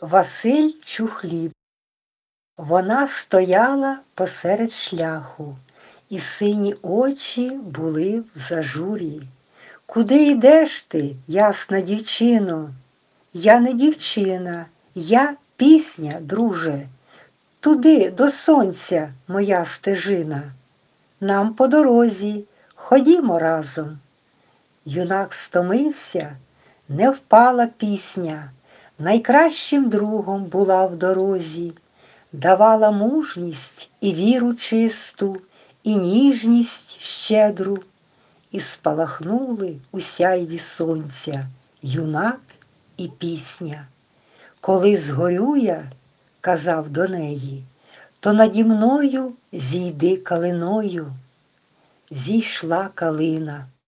Василь Чухліб. Вона стояла посеред шляху, і сині очі були в зажурі. Куди йдеш ти, ясна дівчино? Я не дівчина, я пісня, друже. Туди до сонця моя стежина. Нам по дорозі, ходімо разом. Юнак стомився, не впала пісня, найкращим другом була в дорозі, давала мужність і віру чисту, і ніжність щедру, і спалахнули у сяйві сонця юнак і пісня. Коли згорю я, казав до неї, то наді мною зійди калиною. Зійшла калина.